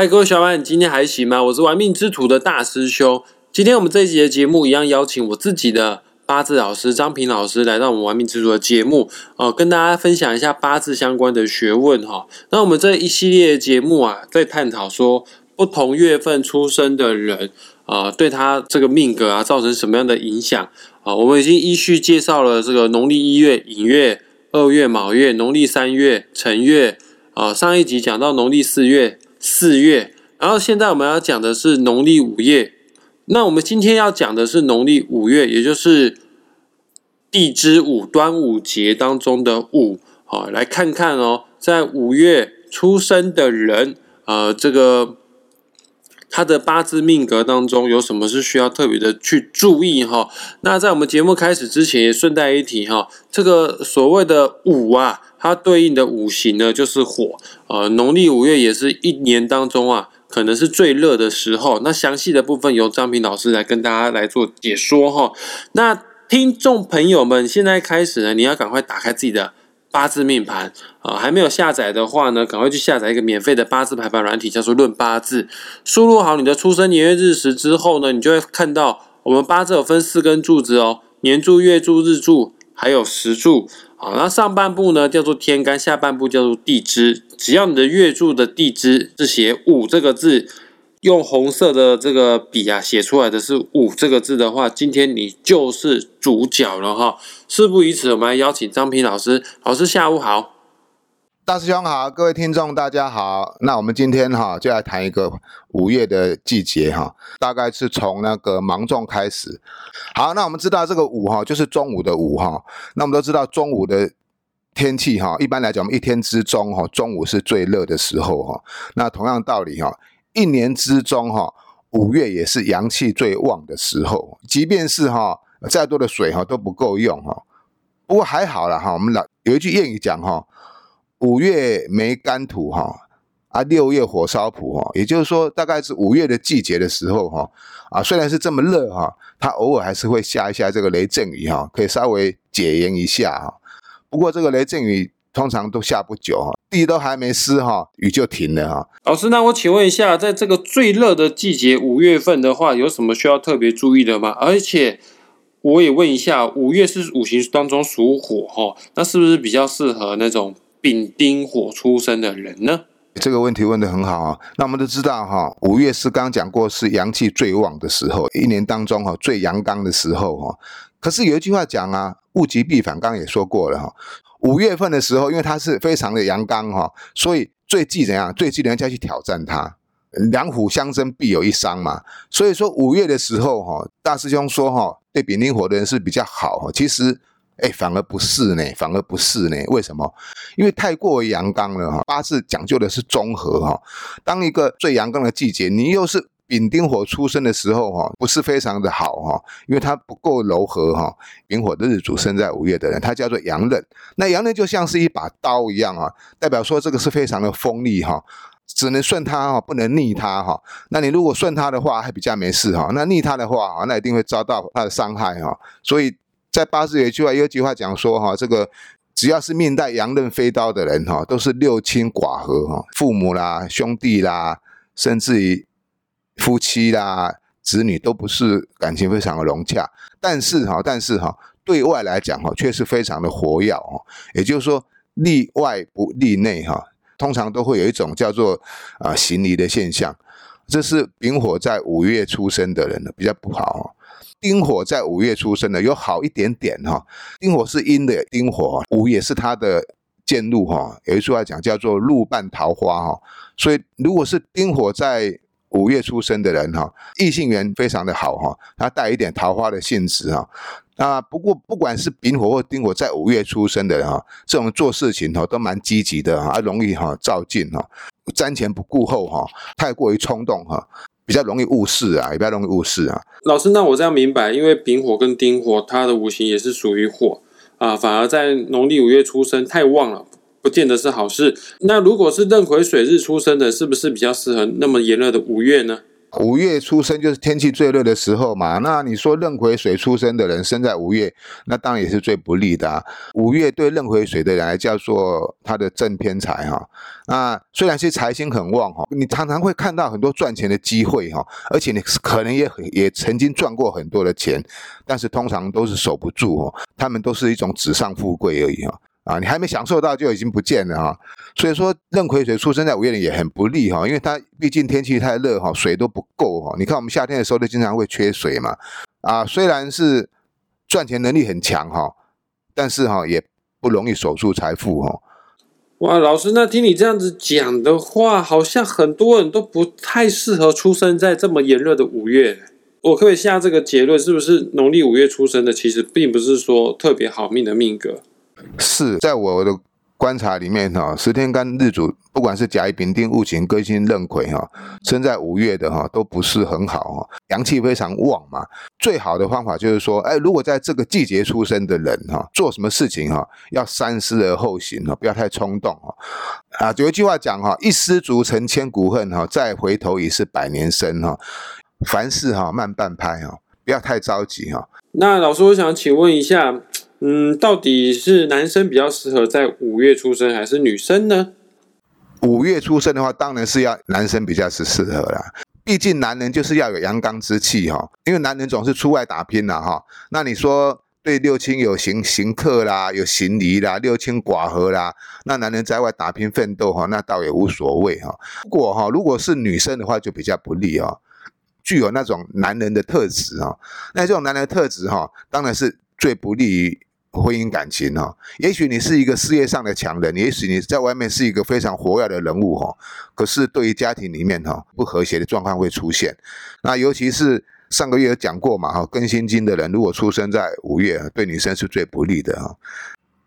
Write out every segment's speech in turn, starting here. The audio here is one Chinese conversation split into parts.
嗨，各位小伙伴，你今天还行吗？我是玩命之徒的大师兄。今天我们这一集的节目一样邀请我自己的八字老师张平老师来到我们玩命之徒的节目，呃，跟大家分享一下八字相关的学问哈。那我们这一系列节目啊，在探讨说不同月份出生的人，呃，对他这个命格啊，造成什么样的影响啊？我们已经依序介绍了这个农历一月寅月、二月卯月、农历三月辰月，啊，上一集讲到农历四月。四月，然后现在我们要讲的是农历五月。那我们今天要讲的是农历五月，也就是地支午端午节当中的午。好，来看看哦，在五月出生的人，呃，这个他的八字命格当中有什么是需要特别的去注意哈？那在我们节目开始之前，也顺带一提哈，这个所谓的午啊。它对应的五行呢，就是火。呃，农历五月也是一年当中啊，可能是最热的时候。那详细的部分由张平老师来跟大家来做解说哈。那听众朋友们，现在开始呢，你要赶快打开自己的八字命盘啊，还没有下载的话呢，赶快去下载一个免费的八字排盘软体，叫做《论八字》。输入好你的出生年月日时之后呢，你就会看到我们八字有分四根柱子哦，年柱、月柱、日柱，还有时柱。好，那上半部呢叫做天干，下半部叫做地支。只要你的月柱的地支是写“午”这个字，用红色的这个笔啊写出来的是“午”这个字的话，今天你就是主角了哈。事不宜迟，我们来邀请张平老师。老师下午好。大师兄好，各位听众大家好。那我们今天哈就来谈一个五月的季节哈，大概是从那个芒种开始。好，那我们知道这个午哈就是中午的午哈。那我们都知道中午的天气哈，一般来讲我们一天之中哈，中午是最热的时候哈。那同样道理哈，一年之中哈，五月也是阳气最旺的时候。即便是哈再多的水哈都不够用哈。不过还好了哈，我们老有一句谚语讲哈。五月没干土哈，啊，六月火烧土哈，也就是说，大概是五月的季节的时候哈，啊，虽然是这么热哈，它偶尔还是会下一下这个雷阵雨哈，可以稍微解炎一下哈。不过这个雷阵雨通常都下不久哈，地都还没湿哈，雨就停了哈。老师，那我请问一下，在这个最热的季节五月份的话，有什么需要特别注意的吗？而且我也问一下，五月是五行当中属火哈，那是不是比较适合那种？丙丁火出生的人呢？这个问题问得很好啊。那我们都知道哈，五月是刚讲过是阳气最旺的时候，一年当中哈最阳刚的时候哈。可是有一句话讲啊，物极必反，刚刚也说过了哈。五月份的时候，因为它是非常的阳刚哈，所以最忌怎样？最忌人家去挑战它。两虎相争，必有一伤嘛。所以说五月的时候哈，大师兄说哈，对丙丁火的人是比较好哈。其实。哎，反而不是呢，反而不是呢。为什么？因为太过于阳刚了哈。八字讲究的是中和哈。当一个最阳刚的季节，你又是丙丁火出生的时候哈，不是非常的好哈，因为它不够柔和哈。丙火的日主生在五月的人，他叫做阳刃。那阳刃就像是一把刀一样啊，代表说这个是非常的锋利哈，只能顺它哈，不能逆它哈。那你如果顺它的话，还比较没事哈。那逆它的话，那一定会遭到它的伤害哈。所以。在八字有一句话，有一句话讲说哈，这个只要是命带阳刃飞刀的人哈，都是六亲寡和哈，父母啦、兄弟啦，甚至于夫妻啦、子女都不是感情非常的融洽。但是哈，但是哈，对外来讲哈，却是非常的活跃哈。也就是说，利外不利内哈，通常都会有一种叫做啊行离的现象。这是丙火在五月出生的人呢，比较不好。丁火在五月出生的有好一点点哈，丁火是阴的，丁火五也是它的见路哈。有一句话讲叫做路伴桃花哈，所以如果是丁火在五月出生的人哈，异性缘非常的好哈，他带一点桃花的性质哈。那不过不管是丙火或丁火在五月出生的人哈，这种做事情哈都蛮积极的啊，容易哈照进哈，瞻前不顾后哈，太过于冲动哈。比较容易误事啊，也比较容易误事啊。老师，那我这样明白，因为丙火跟丁火，它的五行也是属于火啊，反而在农历五月出生太旺了，不见得是好事。那如果是壬癸水日出生的，是不是比较适合那么炎热的五月呢？五月出生就是天气最热的时候嘛。那你说壬癸水出生的人生在五月，那当然也是最不利的啊。五月对壬癸水的人来叫做他的正偏财哈。那虽然是财星很旺哈，你常常会看到很多赚钱的机会哈，而且你可能也也曾经赚过很多的钱，但是通常都是守不住哦，他们都是一种纸上富贵而已哈。啊，你还没享受到就已经不见了哈，所以说壬癸水出生在五月里也很不利哈，因为它毕竟天气太热哈，水都不够哈。你看我们夏天的时候都经常会缺水嘛，啊，虽然是赚钱能力很强哈，但是哈也不容易守住财富哈。哇，老师，那听你这样子讲的话，好像很多人都不太适合出生在这么炎热的五月。我可以下这个结论，是不是农历五月出生的，其实并不是说特别好命的命格？是在我的观察里面哈，十天干日主不管是甲乙丙丁戊己庚辛壬癸哈，生在五月的哈都不是很好哈，阳气非常旺嘛。最好的方法就是说，哎，如果在这个季节出生的人哈，做什么事情哈，要三思而后行哈，不要太冲动哈。啊，有一句话讲哈，一失足成千古恨哈，再回头已是百年身哈。凡事哈慢半拍哈，不要太着急哈。那老师，我想请问一下。嗯，到底是男生比较适合在五月出生，还是女生呢？五月出生的话，当然是要男生比较是适合啦。毕竟男人就是要有阳刚之气哈，因为男人总是出外打拼了哈。那你说对六亲有行行客啦，有行离啦，六亲寡合啦，那男人在外打拼奋斗哈，那倒也无所谓哈。如果哈，如果是女生的话，就比较不利哦。具有那种男人的特质哈，那这种男人的特质哈，当然是最不利于。婚姻感情哈，也许你是一个事业上的强人，也许你在外面是一个非常活跃的人物哈，可是对于家庭里面哈不和谐的状况会出现。那尤其是上个月有讲过嘛哈，庚辛金的人如果出生在五月，对女生是最不利的哈。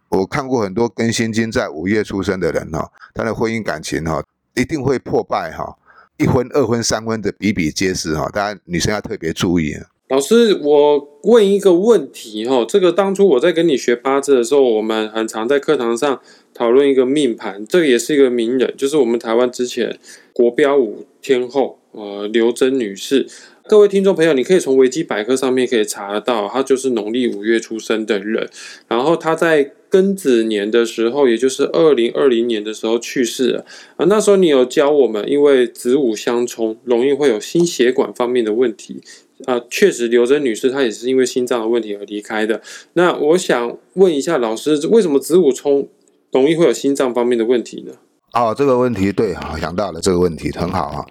我看过很多庚辛金在五月出生的人哈，他的婚姻感情哈一定会破败哈，一婚、二婚、三婚的比比皆是哈，大家女生要特别注意。老师，我问一个问题哈，这个当初我在跟你学八字的时候，我们很常在课堂上讨论一个命盘，这个也是一个名人，就是我们台湾之前国标舞天后呃刘真女士。各位听众朋友，你可以从维基百科上面可以查得到，她就是农历五月出生的人，然后她在庚子年的时候，也就是二零二零年的时候去世了啊。那时候你有教我们，因为子午相冲，容易会有心血管方面的问题。啊，确实，刘真女士她也是因为心脏的问题而离开的。那我想问一下老师，为什么子午冲容易会有心脏方面的问题呢？哦，这个问题对，好想到了这个问题，很好啊。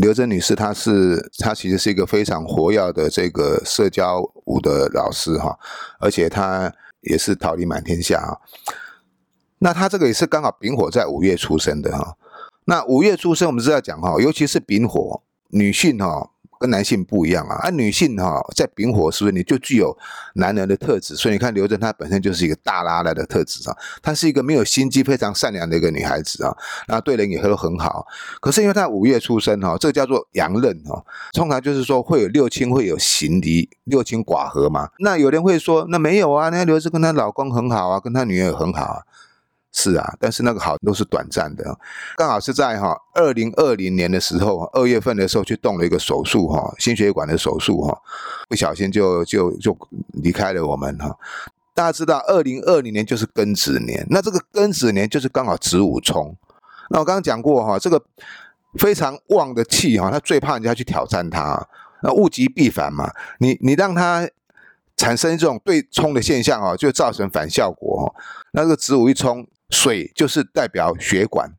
刘真女士她是她其实是一个非常活跃的这个社交舞的老师哈，而且她也是桃李满天下啊。那她这个也是刚好丙火在五月出生的哈。那五月出生，我们知道讲哈，尤其是丙火女性哈。男性不一样啊，而女性哈在丙火是不是你就具有男人的特质？所以你看刘真她本身就是一个大拉拉的特质啊，她是一个没有心机、非常善良的一个女孩子啊，那对人也都很好。可是因为她五月出生哈，这叫做阳刃哈，通常就是说会有六亲会有行离，六亲寡合嘛。那有人会说，那没有啊，那刘真跟她老公很好啊，跟她女儿很好啊。是啊，但是那个好都是短暂的，刚好是在哈二零二零年的时候，二月份的时候去动了一个手术哈，心血管的手术哈，不小心就就就离开了我们哈。大家知道，二零二零年就是庚子年，那这个庚子年就是刚好子午冲。那我刚刚讲过哈，这个非常旺的气哈，他最怕人家去挑战他，那物极必反嘛，你你让他。产生这种对冲的现象啊，就造成反效果。那这个子午一冲。水就是代表血管，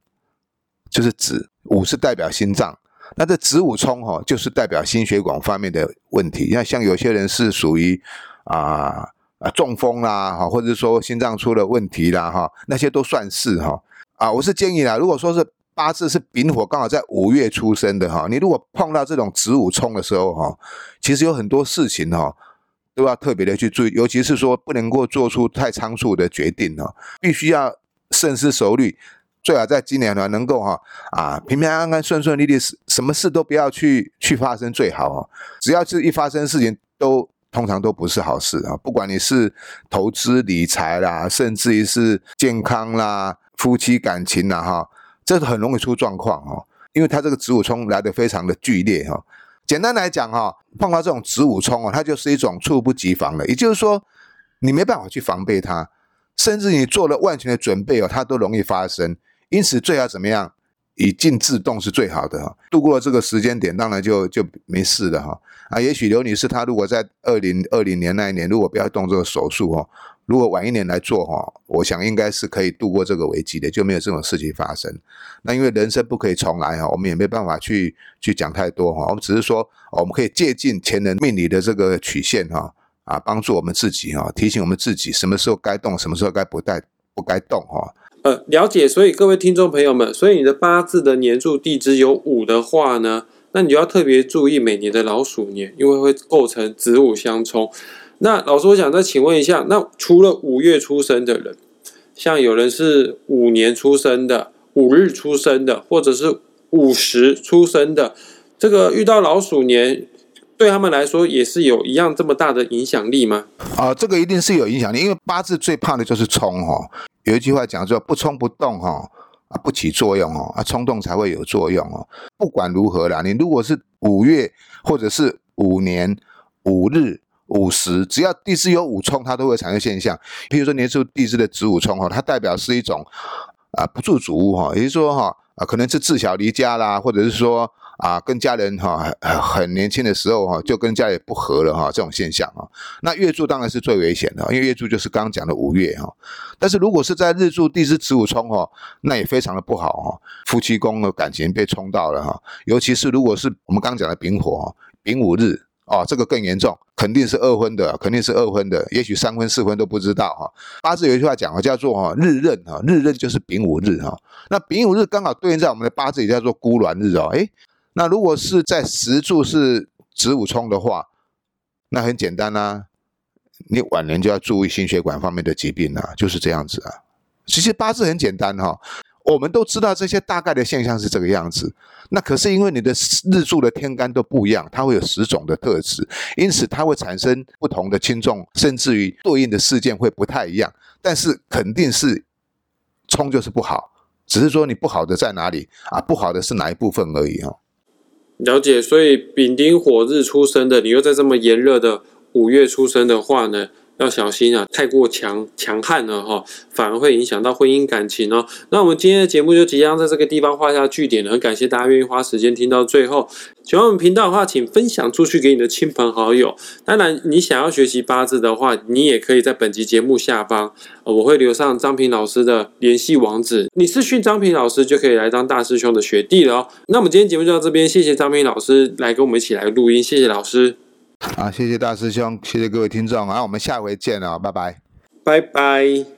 就是子午是代表心脏，那这子午冲哈，就是代表心血管方面的问题。那像有些人是属于啊啊中风啦哈，或者说心脏出了问题啦哈，那些都算是哈啊。我是建议啦，如果说是八字是丙火，刚好在五月出生的哈，你如果碰到这种子午冲的时候哈，其实有很多事情哈都要特别的去注意，尤其是说不能够做出太仓促的决定哦，必须要。深思熟虑，最好在今年呢能够哈啊平平安安、顺顺利利，什么事都不要去去发生最好哦。只要是一发生事情，都通常都不是好事啊。不管你是投资理财啦，甚至于是健康啦、夫妻感情啦哈，这是很容易出状况哈。因为它这个子午冲来的非常的剧烈哈。简单来讲哈，碰到这种子午冲哦，它就是一种猝不及防的，也就是说你没办法去防备它，甚至你做了万全的准备哦，它都容易发生。因此最好怎么样？以静制动是最好的哈。度过了这个时间点，当然就就没事了哈。啊，也许刘女士她如果在二零二零年那一年如果不要动这个手术哈，如果晚一年来做哈，我想应该是可以度过这个危机的，就没有这种事情发生。那因为人生不可以重来哈，我们也没办法去去讲太多哈。我们只是说，我们可以借鉴前人命理的这个曲线哈，啊，帮助我们自己哈，提醒我们自己什么时候该动，什么时候该不带不该动哈。呃，了解。所以各位听众朋友们，所以你的八字的年柱地支有五的话呢，那你就要特别注意每年的老鼠年，因为会构成子午相冲。那老师，我想再请问一下，那除了五月出生的人，像有人是五年出生的、五日出生的，或者是五十出生的，这个遇到老鼠年，对他们来说也是有一样这么大的影响力吗？啊，这个一定是有影响力，因为八字最怕的就是冲哈。有一句话讲说，不冲不动哈啊，不起作用哦啊，冲动才会有作用哦。不管如何啦，你如果是五月或者是五年五日。五十，只要地支有五冲，它都会产生现象。比如说年初地支的子午冲哈，它代表是一种啊不住主屋哈，也就是说哈啊可能是自小离家啦，或者是说啊跟家人哈很年轻的时候哈就跟家里不和了哈这种现象啊。那月柱当然是最危险的，因为月柱就是刚刚讲的五月哈。但是如果是在日柱地支子午冲哈，那也非常的不好哈，夫妻宫的感情被冲到了哈，尤其是如果是我们刚讲的丙火丙午日。哦，这个更严重，肯定是二婚的，肯定是二婚的，也许三婚四婚都不知道哈。八字有一句话讲啊，叫做哈日刃哈，日刃就是丙午日哈。那丙午日刚好对应在我们的八字也叫做孤鸾日哦。诶，那如果是在十柱是子午冲的话，那很简单啦，你晚年就要注意心血管方面的疾病啊，就是这样子啊。其实八字很简单哈。我们都知道这些大概的现象是这个样子，那可是因为你的日柱的天干都不一样，它会有十种的特质，因此它会产生不同的轻重，甚至于对应的事件会不太一样。但是肯定是冲就是不好，只是说你不好的在哪里啊？不好的是哪一部分而已哦。了解，所以丙丁火日出生的，你又在这么炎热的五月出生的话呢？要小心啊！太过强强悍了哈，反而会影响到婚姻感情哦。那我们今天的节目就即将在这个地方画下句点了。很感谢大家愿意花时间听到最后。喜欢我们频道的话，请分享出去给你的亲朋好友。当然，你想要学习八字的话，你也可以在本集节目下方，我会留上张平老师的联系网址。你私讯张平老师就可以来当大师兄的学弟了哦。那我们今天节目就到这边，谢谢张平老师来跟我们一起来录音，谢谢老师。啊，谢谢大师兄，谢谢各位听众啊，我们下回见了，拜拜，拜拜。